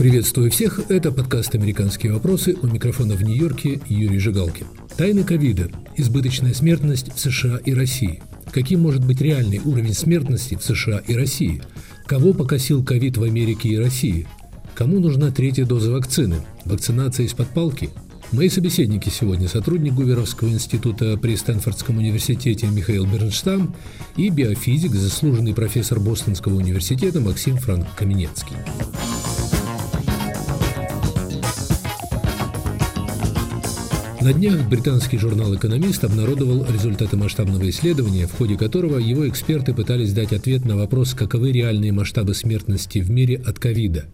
Приветствую всех, это подкаст «Американские вопросы» у микрофона в Нью-Йорке Юрий Жигалкин. Тайны ковида, избыточная смертность в США и России. Каким может быть реальный уровень смертности в США и России? Кого покосил ковид в Америке и России? Кому нужна третья доза вакцины? Вакцинация из-под палки? Мои собеседники сегодня сотрудник Гуверовского института при Стэнфордском университете Михаил Бернштам и биофизик, заслуженный профессор Бостонского университета Максим Франк Каменецкий. На днях британский журнал «Экономист» обнародовал результаты масштабного исследования, в ходе которого его эксперты пытались дать ответ на вопрос, каковы реальные масштабы смертности в мире от ковида.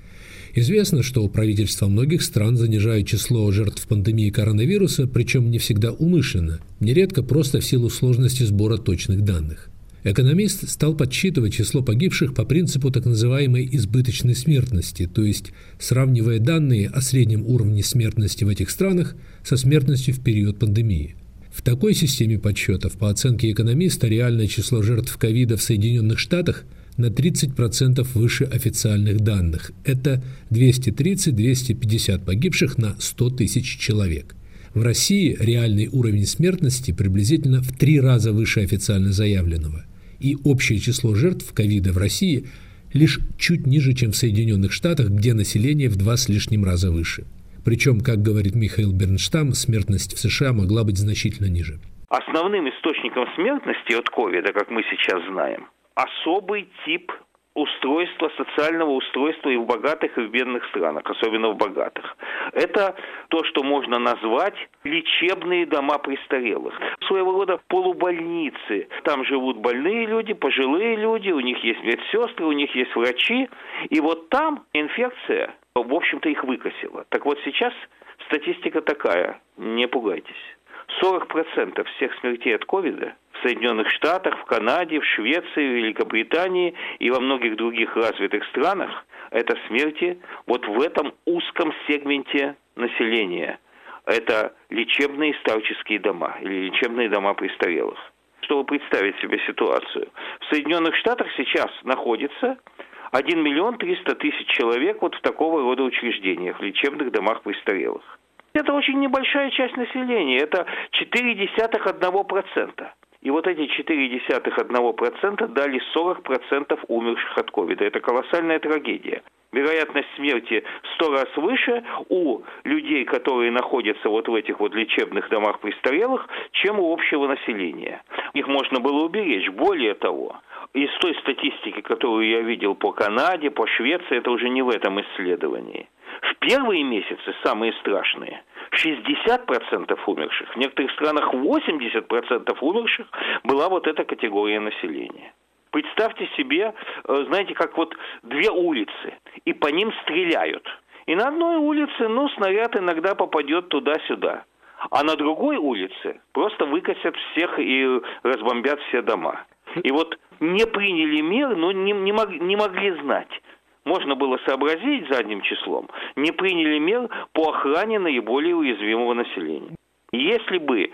Известно, что правительства многих стран занижают число жертв пандемии коронавируса, причем не всегда умышленно, нередко просто в силу сложности сбора точных данных. Экономист стал подсчитывать число погибших по принципу так называемой избыточной смертности, то есть сравнивая данные о среднем уровне смертности в этих странах со смертностью в период пандемии. В такой системе подсчетов, по оценке экономиста, реальное число жертв ковида в Соединенных Штатах на 30% выше официальных данных. Это 230-250 погибших на 100 тысяч человек – в России реальный уровень смертности приблизительно в три раза выше официально заявленного и общее число жертв ковида в России лишь чуть ниже, чем в Соединенных Штатах, где население в два с лишним раза выше. Причем, как говорит Михаил Бернштам, смертность в США могла быть значительно ниже. Основным источником смертности от ковида, как мы сейчас знаем, особый тип устройства, социального устройства и в богатых, и в бедных странах, особенно в богатых. Это то, что можно назвать лечебные дома престарелых. Своего рода полубольницы. Там живут больные люди, пожилые люди, у них есть медсестры, у них есть врачи. И вот там инфекция, в общем-то, их выкосила. Так вот сейчас статистика такая, не пугайтесь. 40% всех смертей от ковида в Соединенных Штатах, в Канаде, в Швеции, в Великобритании и во многих других развитых странах это смерти вот в этом узком сегменте населения. Это лечебные старческие дома или лечебные дома престарелых. Чтобы представить себе ситуацию, в Соединенных Штатах сейчас находится 1 миллион 300 тысяч человек вот в такого рода учреждениях, в лечебных домах престарелых. Это очень небольшая часть населения, это 0,4%. И вот эти 0,4% дали 40% умерших от ковида. Это колоссальная трагедия. Вероятность смерти в 100 раз выше у людей, которые находятся вот в этих вот лечебных домах престарелых, чем у общего населения. Их можно было уберечь. Более того, из той статистики, которую я видел по Канаде, по Швеции, это уже не в этом исследовании. Первые месяцы самые страшные. 60% умерших, в некоторых странах 80% умерших была вот эта категория населения. Представьте себе, э, знаете, как вот две улицы, и по ним стреляют. И на одной улице, ну, снаряд иногда попадет туда-сюда. А на другой улице просто выкосят всех и разбомбят все дома. И вот не приняли мер, но не, не, мог, не могли знать можно было сообразить задним числом, не приняли мер по охране наиболее уязвимого населения. Если бы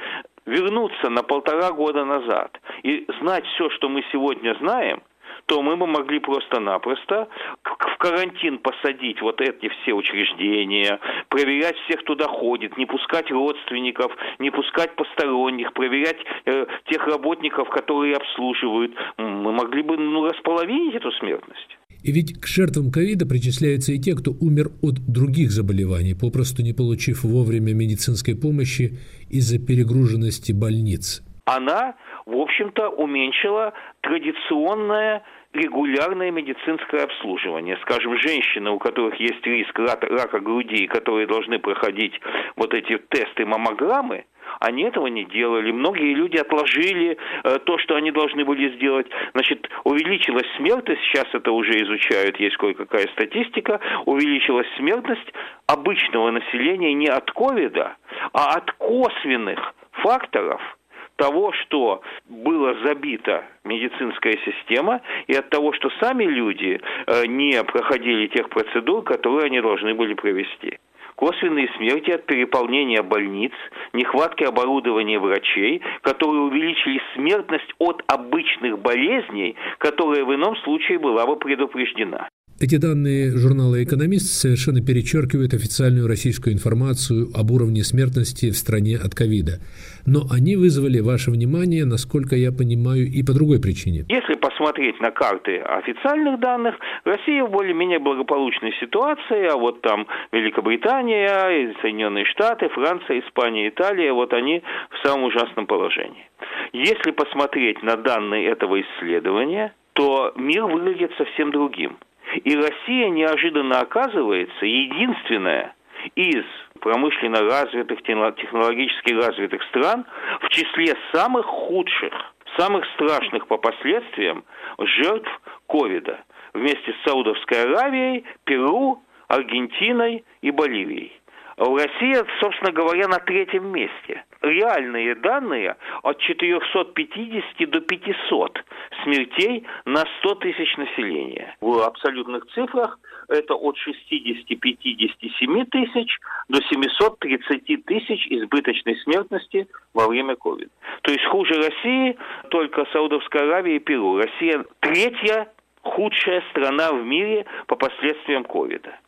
вернуться на полтора года назад и знать все, что мы сегодня знаем, то мы бы могли просто-напросто в карантин посадить вот эти все учреждения, проверять всех, кто доходит, не пускать родственников, не пускать посторонних, проверять э, тех работников, которые обслуживают. Мы могли бы ну, располовинить эту смертность. И ведь к жертвам ковида причисляются и те, кто умер от других заболеваний, попросту не получив вовремя медицинской помощи из-за перегруженности больниц. Она, в общем-то, уменьшила традиционное регулярное медицинское обслуживание. Скажем, женщины, у которых есть риск рака груди, которые должны проходить вот эти тесты маммограммы, они этого не делали. Многие люди отложили э, то, что они должны были сделать. Значит, увеличилась смертность, сейчас это уже изучают, есть кое-какая статистика, увеличилась смертность обычного населения не от ковида, а от косвенных факторов – того, что была забита медицинская система, и от того, что сами люди э, не проходили тех процедур, которые они должны были провести косвенные смерти от переполнения больниц, нехватки оборудования врачей, которые увеличили смертность от обычных болезней, которая в ином случае была бы предупреждена. Эти данные журнала «Экономист» совершенно перечеркивают официальную российскую информацию об уровне смертности в стране от ковида. Но они вызвали ваше внимание, насколько я понимаю, и по другой причине. Если посмотреть на карты официальных данных, Россия в более-менее благополучной ситуации, а вот там Великобритания, Соединенные Штаты, Франция, Испания, Италия, вот они в самом ужасном положении. Если посмотреть на данные этого исследования, то мир выглядит совсем другим. И Россия неожиданно оказывается единственная из промышленно развитых, технологически развитых стран в числе самых худших, самых страшных по последствиям жертв ковида вместе с Саудовской Аравией, Перу, Аргентиной и Боливией. Россия, собственно говоря, на третьем месте. Реальные данные от 450 до 500 смертей на 100 тысяч населения. В абсолютных цифрах это от 60-57 тысяч до 730 тысяч избыточной смертности во время ковида. То есть хуже России только Саудовская Аравия и Перу. Россия третья худшая страна в мире по последствиям ковида.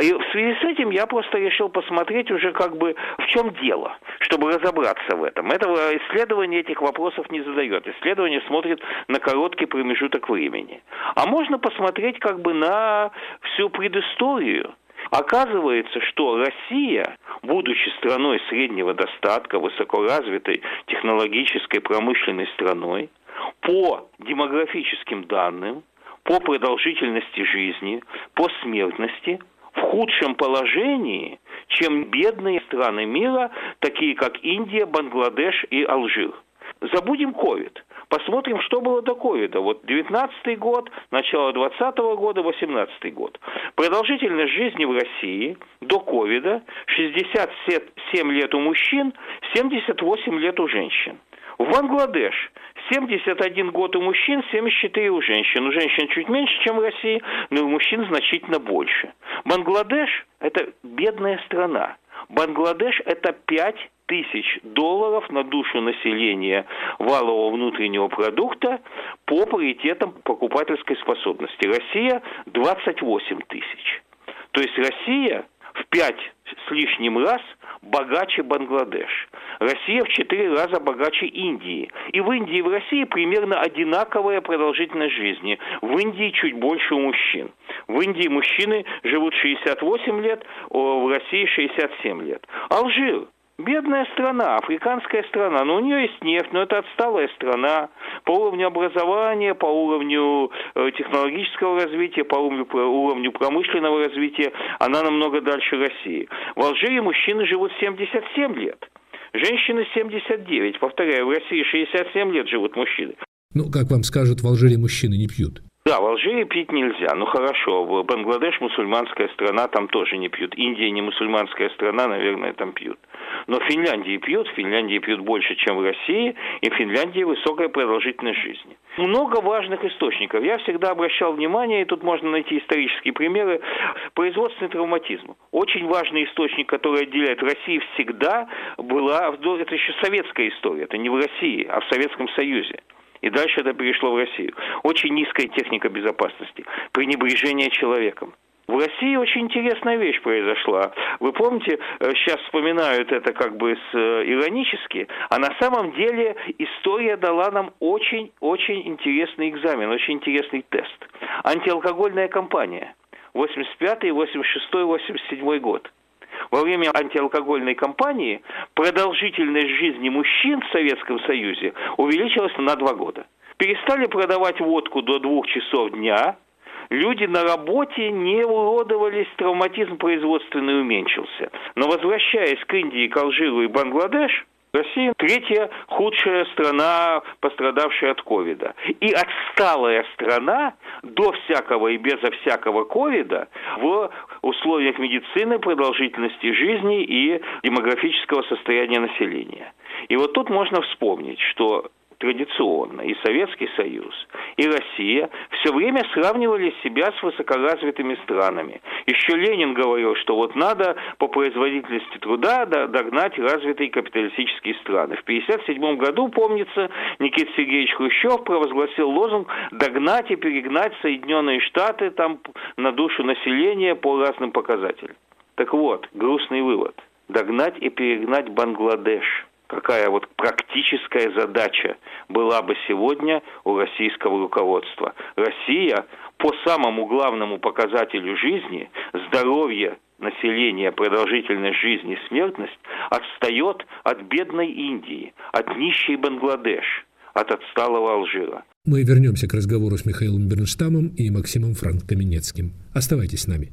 И в связи с этим я просто решил посмотреть уже как бы в чем дело, чтобы разобраться в этом. Этого исследование этих вопросов не задает. Исследование смотрит на короткий промежуток времени. А можно посмотреть как бы на всю предысторию. Оказывается, что Россия, будучи страной среднего достатка, высокоразвитой технологической промышленной страной, по демографическим данным, по продолжительности жизни, по смертности в худшем положении, чем бедные страны мира, такие как Индия, Бангладеш и Алжир. Забудем ковид. Посмотрим, что было до ковида. Вот 19 год, начало 20 года, 18 год. Продолжительность жизни в России до ковида 67 лет у мужчин, 78 лет у женщин. В Бангладеш 71 год у мужчин, 74 у женщин. У женщин чуть меньше, чем в России, но у мужчин значительно больше. Бангладеш – это бедная страна. Бангладеш – это 5 тысяч долларов на душу населения валового внутреннего продукта по паритетам покупательской способности. Россия – 28 тысяч. То есть Россия в 5 с лишним раз богаче Бангладеш. Россия в четыре раза богаче Индии. И в Индии и в России примерно одинаковая продолжительность жизни. В Индии чуть больше у мужчин. В Индии мужчины живут 68 лет, в России 67 лет. Алжир Бедная страна, африканская страна, но у нее есть нефть, но это отсталая страна по уровню образования, по уровню э, технологического развития, по уровню, промышленного развития, она намного дальше России. В Алжире мужчины живут 77 лет. Женщины 79. Повторяю, в России 67 лет живут мужчины. Ну, как вам скажут, в Алжире мужчины не пьют. Да, в Алжире пить нельзя. Ну хорошо, в Бангладеш мусульманская страна, там тоже не пьют. Индия не мусульманская страна, наверное, там пьют. Но в Финляндии пьют, в Финляндии пьют больше, чем в России, и в Финляндии высокая продолжительность жизни. Много важных источников. Я всегда обращал внимание, и тут можно найти исторические примеры, производственный травматизм. Очень важный источник, который отделяет Россию всегда была, это еще советская история, это не в России, а в Советском Союзе. И дальше это перешло в Россию. Очень низкая техника безопасности, пренебрежение человеком. В России очень интересная вещь произошла. Вы помните, э, сейчас вспоминают это как бы с, э, иронически, а на самом деле история дала нам очень-очень интересный экзамен, очень интересный тест. Антиалкогольная кампания. 85 86 87 год. Во время антиалкогольной кампании продолжительность жизни мужчин в Советском Союзе увеличилась на два года. Перестали продавать водку до двух часов дня, люди на работе не уродовались, травматизм производственный уменьшился. Но возвращаясь к Индии, к Алжиру и Бангладеш, Россия третья худшая страна, пострадавшая от ковида. И отсталая страна до всякого и безо всякого ковида в условиях медицины, продолжительности жизни и демографического состояния населения. И вот тут можно вспомнить, что традиционно и Советский Союз, и Россия все время сравнивали себя с высокоразвитыми странами. Еще Ленин говорил, что вот надо по производительности труда догнать развитые капиталистические страны. В 1957 году, помнится, Никита Сергеевич Хрущев провозгласил лозунг «догнать и перегнать Соединенные Штаты там, на душу населения по разным показателям». Так вот, грустный вывод. Догнать и перегнать Бангладеш – какая вот практическая задача была бы сегодня у российского руководства. Россия по самому главному показателю жизни, здоровье населения, продолжительность жизни, смертность, отстает от бедной Индии, от нищей Бангладеш, от отсталого Алжира. Мы вернемся к разговору с Михаилом Бернштамом и Максимом Франк-Каменецким. Оставайтесь с нами.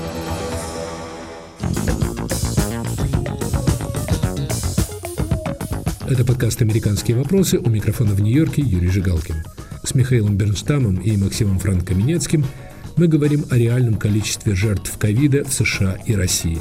Это подкаст «Американские вопросы» у микрофона в Нью-Йорке Юрий Жигалкин. С Михаилом Бернштамом и Максимом Франко-Каменецким мы говорим о реальном количестве жертв ковида в США и России.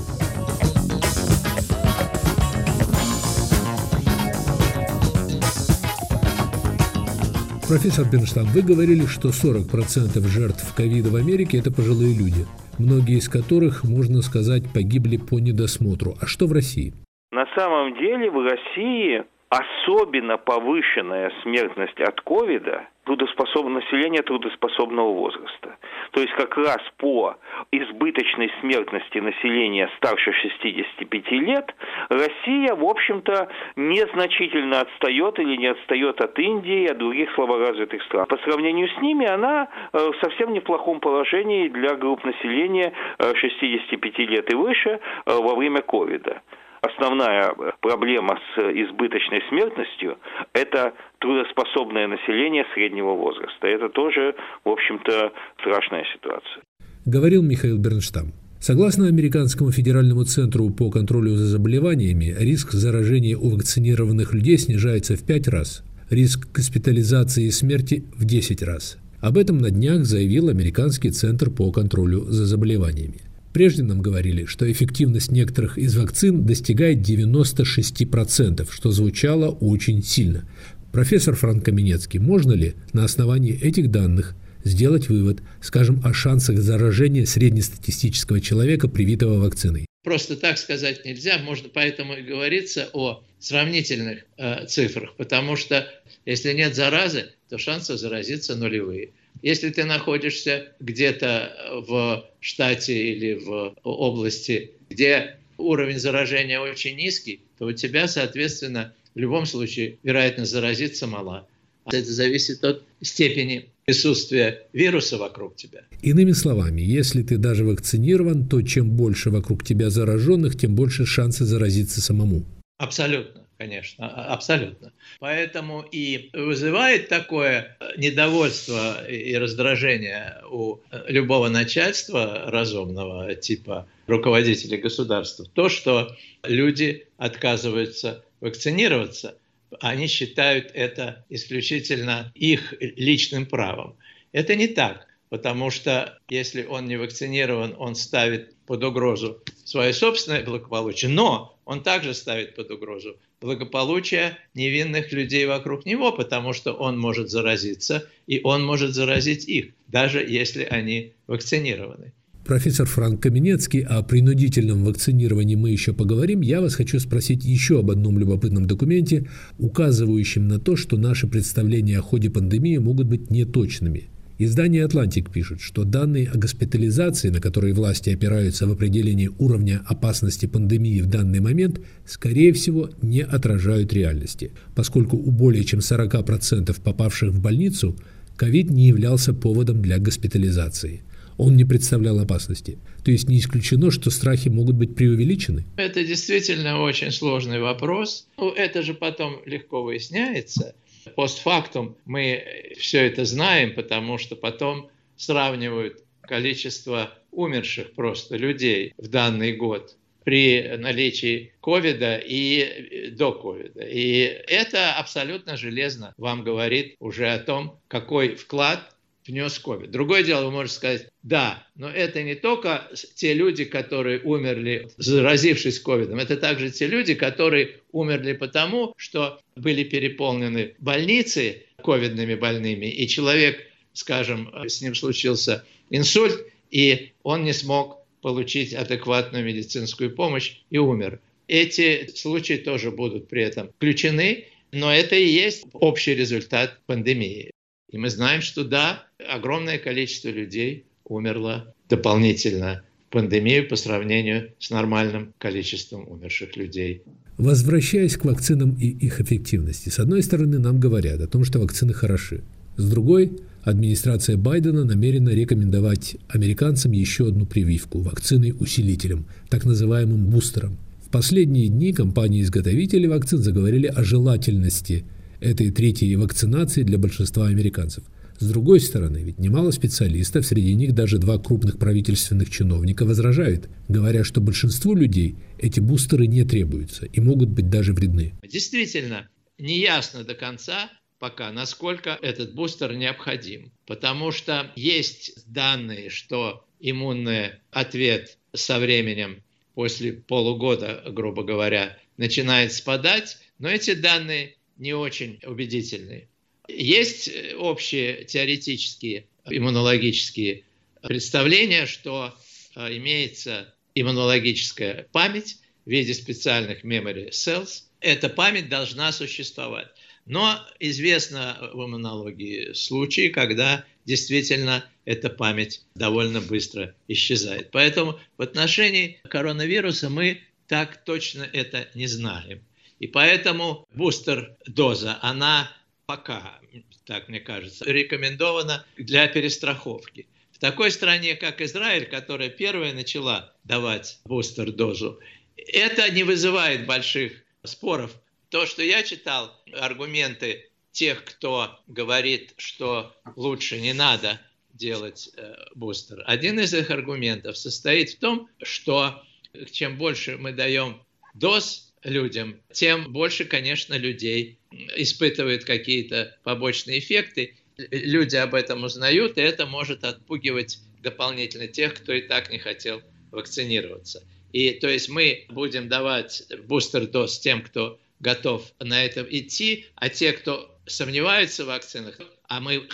Профессор Бернштам, вы говорили, что 40% жертв ковида в Америке – это пожилые люди, многие из которых, можно сказать, погибли по недосмотру. А что в России? На самом деле в России особенно повышенная смертность от ковида трудоспособного населения трудоспособного возраста. То есть как раз по избыточной смертности населения старше 65 лет Россия, в общем-то, незначительно отстает или не отстает от Индии и от других слаборазвитых стран. По сравнению с ними она э, в совсем неплохом положении для групп населения 65 э, лет и выше э, во время ковида основная проблема с избыточной смертностью – это трудоспособное население среднего возраста. Это тоже, в общем-то, страшная ситуация. Говорил Михаил Бернштам. Согласно Американскому федеральному центру по контролю за заболеваниями, риск заражения у вакцинированных людей снижается в 5 раз, риск госпитализации и смерти в 10 раз. Об этом на днях заявил Американский центр по контролю за заболеваниями. Прежде нам говорили, что эффективность некоторых из вакцин достигает 96%, что звучало очень сильно. Профессор Франк Каменецкий, можно ли на основании этих данных сделать вывод, скажем, о шансах заражения среднестатистического человека, привитого вакциной? Просто так сказать нельзя, можно поэтому и говориться о сравнительных э, цифрах, потому что если нет заразы, то шансы заразиться нулевые. Если ты находишься где-то в штате или в области, где уровень заражения очень низкий, то у тебя, соответственно, в любом случае вероятность заразиться мала. Это зависит от степени присутствия вируса вокруг тебя. Иными словами, если ты даже вакцинирован, то чем больше вокруг тебя зараженных, тем больше шансы заразиться самому. Абсолютно конечно, а, абсолютно. Поэтому и вызывает такое недовольство и раздражение у любого начальства разумного, типа руководителей государства, то, что люди отказываются вакцинироваться, они считают это исключительно их личным правом. Это не так, потому что если он не вакцинирован, он ставит под угрозу свое собственное благополучие, но он также ставит под угрозу благополучие невинных людей вокруг него, потому что он может заразиться, и он может заразить их, даже если они вакцинированы. Профессор Франк Каменецкий, о принудительном вакцинировании мы еще поговорим. Я вас хочу спросить еще об одном любопытном документе, указывающем на то, что наши представления о ходе пандемии могут быть неточными. Издание «Атлантик» пишет, что данные о госпитализации, на которые власти опираются в определении уровня опасности пандемии в данный момент, скорее всего, не отражают реальности, поскольку у более чем 40% попавших в больницу ковид не являлся поводом для госпитализации. Он не представлял опасности. То есть не исключено, что страхи могут быть преувеличены? Это действительно очень сложный вопрос. Ну, это же потом легко выясняется – постфактум мы все это знаем, потому что потом сравнивают количество умерших просто людей в данный год при наличии ковида и до ковида. И это абсолютно железно вам говорит уже о том, какой вклад внес ковид. Другое дело, вы можете сказать, да, но это не только те люди, которые умерли, заразившись ковидом, это также те люди, которые умерли потому, что были переполнены больницы ковидными больными, и человек, скажем, с ним случился инсульт, и он не смог получить адекватную медицинскую помощь и умер. Эти случаи тоже будут при этом включены, но это и есть общий результат пандемии. И мы знаем, что да, огромное количество людей умерло дополнительно в пандемию по сравнению с нормальным количеством умерших людей. Возвращаясь к вакцинам и их эффективности, с одной стороны нам говорят о том, что вакцины хороши, с другой администрация Байдена намерена рекомендовать американцам еще одну прививку – вакцины усилителем, так называемым бустером. В последние дни компании-изготовители вакцин заговорили о желательности этой третьей вакцинации для большинства американцев. С другой стороны, ведь немало специалистов, среди них даже два крупных правительственных чиновника возражают, говоря, что большинству людей эти бустеры не требуются и могут быть даже вредны. Действительно, неясно до конца, пока, насколько этот бустер необходим. Потому что есть данные, что иммунный ответ со временем, после полугода, грубо говоря, начинает спадать, но эти данные не очень убедительны. Есть общие теоретические иммунологические представления, что э, имеется иммунологическая память в виде специальных memory cells. Эта память должна существовать. Но известно в иммунологии случаи, когда действительно эта память довольно быстро исчезает. Поэтому в отношении коронавируса мы так точно это не знаем. И поэтому бустер-доза, она пока, так мне кажется, рекомендована для перестраховки. В такой стране, как Израиль, которая первая начала давать бустер-дозу, это не вызывает больших споров то, что я читал, аргументы тех, кто говорит, что лучше не надо делать э, бустер. Один из их аргументов состоит в том, что чем больше мы даем доз людям, тем больше, конечно, людей испытывают какие-то побочные эффекты. Люди об этом узнают, и это может отпугивать дополнительно тех, кто и так не хотел вакцинироваться. И то есть мы будем давать бустер-доз тем, кто готов на это идти, а те, кто сомневаются в вакцинах, а мы,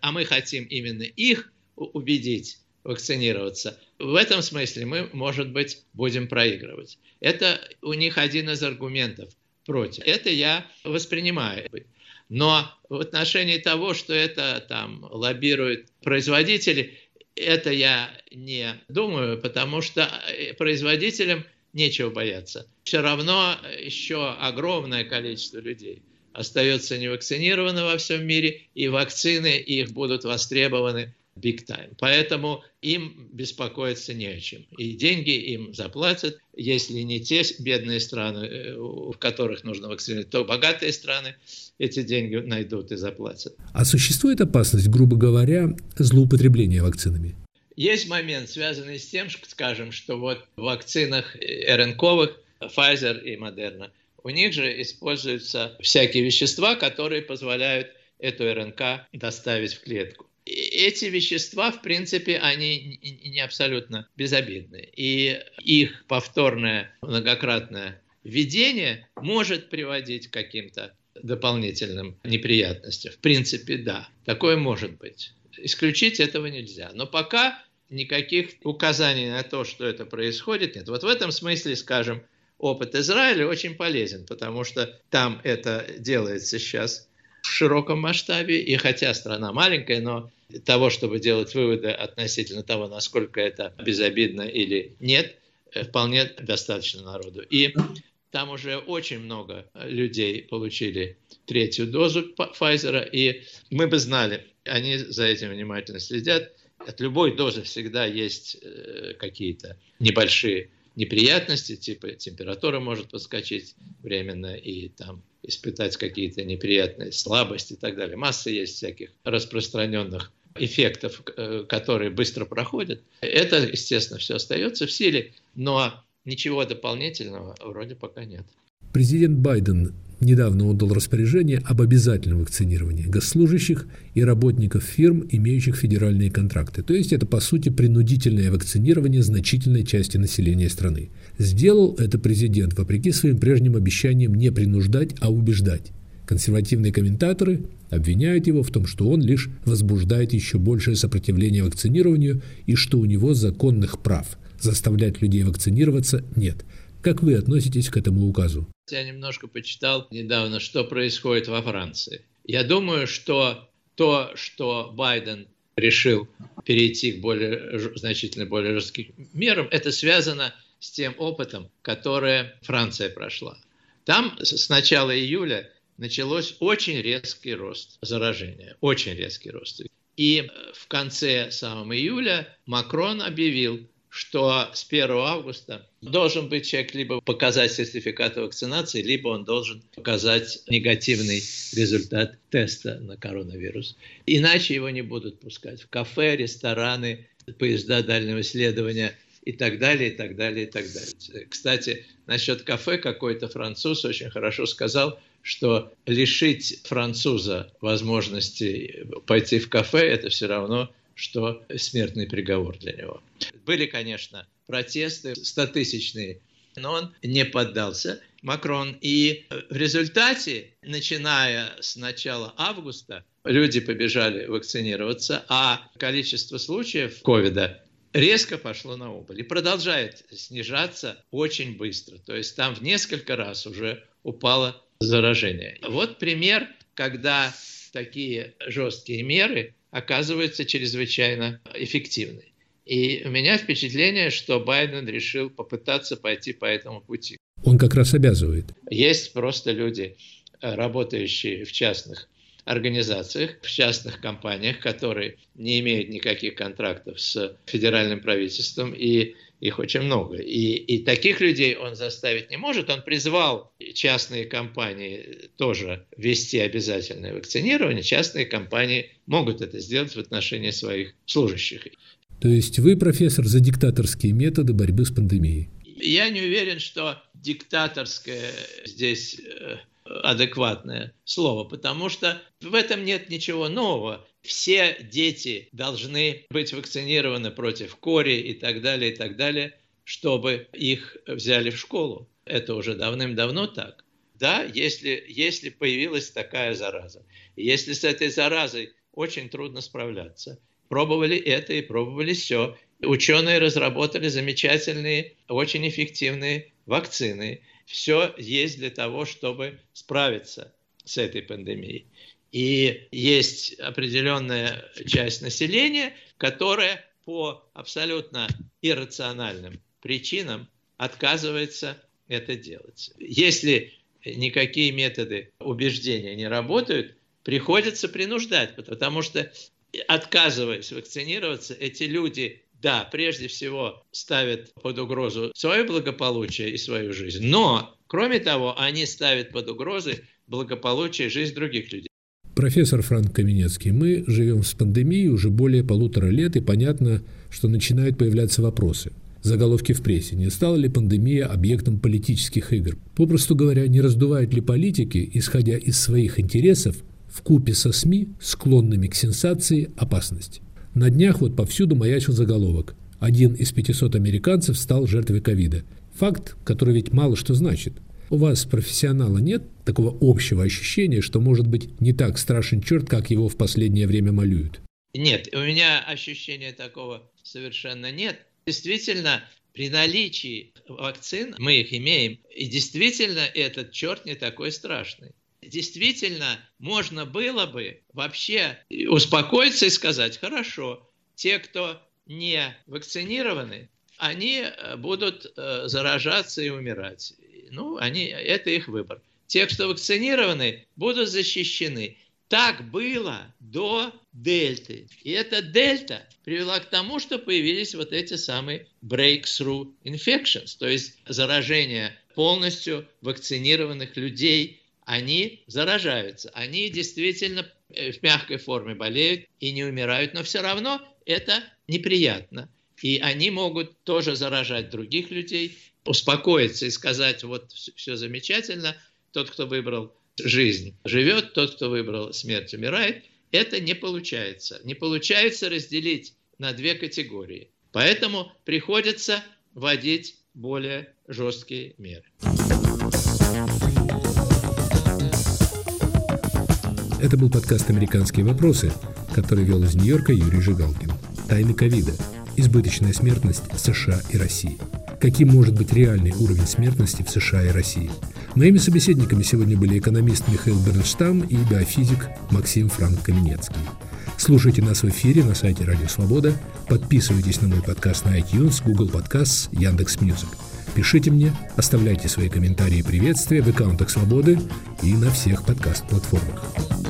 а мы хотим именно их убедить вакцинироваться, в этом смысле мы, может быть, будем проигрывать. Это у них один из аргументов против. Это я воспринимаю. Но в отношении того, что это там лоббируют производители, это я не думаю, потому что э, производителям – нечего бояться. Все равно еще огромное количество людей остается невакцинировано во всем мире, и вакцины их будут востребованы big time. Поэтому им беспокоиться не о чем. И деньги им заплатят, если не те бедные страны, э, в которых нужно вакцинировать, то богатые страны эти деньги найдут и заплатят. А существует опасность, грубо говоря, злоупотребления вакцинами? Есть момент, связанный с тем, скажем, что вот в вакцинах РНКовых Pfizer и Moderna, у них же используются всякие вещества, которые позволяют эту РНК доставить в клетку. Эти вещества, в принципе, они не абсолютно безобидны. И их повторное многократное введение может приводить к каким-то дополнительным неприятностям. В принципе, да, такое может быть. Исключить этого нельзя. Но пока никаких указаний на то, что это происходит, нет. Вот в этом смысле, скажем, опыт Израиля очень полезен, потому что там это делается сейчас в широком масштабе, и хотя страна маленькая, но того, чтобы делать выводы относительно того, насколько это безобидно или нет, э, вполне достаточно народу. И там уже очень много людей получили третью дозу Pfizer, и мы бы знали, они за этим внимательно следят, от любой дозы всегда есть э, какие-то небольшие неприятности, типа температура может подскочить временно и там испытать какие-то неприятные слабости и так далее. Масса есть всяких распространенных эффектов, э, которые быстро проходят. Это, естественно, все остается в силе, но ничего дополнительного вроде пока нет. Президент Байден недавно отдал распоряжение об обязательном вакцинировании госслужащих и работников фирм, имеющих федеральные контракты. То есть это, по сути, принудительное вакцинирование значительной части населения страны. Сделал это президент вопреки своим прежним обещаниям не принуждать, а убеждать. Консервативные комментаторы обвиняют его в том, что он лишь возбуждает еще большее сопротивление вакцинированию и что у него законных прав. Заставлять людей вакцинироваться нет. Как вы относитесь к этому указу? Я немножко почитал недавно, что происходит во Франции. Я думаю, что то, что Байден решил перейти к более значительно более жестким мерам, это связано с тем опытом, который Франция прошла. Там с начала июля началось очень резкий рост заражения, очень резкий рост. И в конце самого июля Макрон объявил, что с 1 августа должен быть человек либо показать сертификат вакцинации, либо он должен показать негативный результат теста на коронавирус. Иначе его не будут пускать в кафе, рестораны, поезда дальнего следования и так далее, и так далее, и так далее. Кстати, насчет кафе какой-то француз очень хорошо сказал, что лишить француза возможности пойти в кафе – это все равно что смертный приговор для него. Были, конечно, протесты стотысячные, но он не поддался, Макрон. И в результате, начиная с начала августа, люди побежали вакцинироваться, а количество случаев ковида резко пошло на убыль и продолжает снижаться очень быстро. То есть там в несколько раз уже упало заражение. Вот пример, когда такие жесткие меры оказывается чрезвычайно эффективной. И у меня впечатление, что Байден решил попытаться пойти по этому пути. Он как раз обязывает. Есть просто люди, работающие в частных организациях, в частных компаниях, которые не имеют никаких контрактов с федеральным правительством и их очень много. И, и таких людей он заставить не может. Он призвал частные компании тоже ввести обязательное вакцинирование. Частные компании могут это сделать в отношении своих служащих. То есть вы, профессор, за диктаторские методы борьбы с пандемией? Я не уверен, что диктаторское здесь э, адекватное слово, потому что в этом нет ничего нового. Все дети должны быть вакцинированы против кори и так далее, и так далее, чтобы их взяли в школу. Это уже давным-давно так. Да, если, если появилась такая зараза, если с этой заразой очень трудно справляться, пробовали это и пробовали все. Ученые разработали замечательные, очень эффективные вакцины все есть для того, чтобы справиться с этой пандемией. И есть определенная часть населения, которая по абсолютно иррациональным причинам отказывается это делать. Если никакие методы убеждения не работают, приходится принуждать, потому что отказываясь вакцинироваться, эти люди да, прежде всего ставят под угрозу свое благополучие и свою жизнь, но, кроме того, они ставят под угрозы благополучие и жизнь других людей. Профессор Франк Каменецкий, мы живем с пандемией уже более полутора лет, и понятно, что начинают появляться вопросы. Заголовки в прессе. Не стала ли пандемия объектом политических игр? Попросту говоря, не раздувают ли политики, исходя из своих интересов, в купе со СМИ, склонными к сенсации, опасность? На днях вот повсюду маячил заголовок. Один из 500 американцев стал жертвой ковида. Факт, который ведь мало что значит. У вас, профессионала, нет такого общего ощущения, что может быть не так страшен черт, как его в последнее время малюют? Нет, у меня ощущения такого совершенно нет. Действительно, при наличии вакцин мы их имеем, и действительно этот черт не такой страшный действительно можно было бы вообще успокоиться и сказать, хорошо, те, кто не вакцинированы, они э, будут э, заражаться и умирать. Ну, они, это их выбор. Те, кто вакцинированы, будут защищены. Так было до дельты. И эта дельта привела к тому, что появились вот эти самые breakthrough infections, то есть заражение полностью вакцинированных людей. Они заражаются, они действительно э, в мягкой форме болеют и не умирают, но все равно это неприятно. И они могут тоже заражать других людей, успокоиться и сказать, вот все замечательно, тот, кто выбрал жизнь, живет, тот, кто выбрал смерть, умирает. Это не получается. Не получается разделить на две категории. Поэтому приходится вводить более жесткие меры. Это был подкаст «Американские вопросы», который вел из Нью-Йорка Юрий Жигалкин. Тайны ковида. Избыточная смертность США и России. Каким может быть реальный уровень смертности в США и России? Моими собеседниками сегодня были экономист Михаил Бернштам и биофизик Максим Франк Каменецкий. Слушайте нас в эфире на сайте Радио Свобода, подписывайтесь на мой подкаст на iTunes, Google Podcasts, Яндекс.Music. Пишите мне, оставляйте свои комментарии и приветствия в аккаунтах Свободы и на всех подкаст-платформах.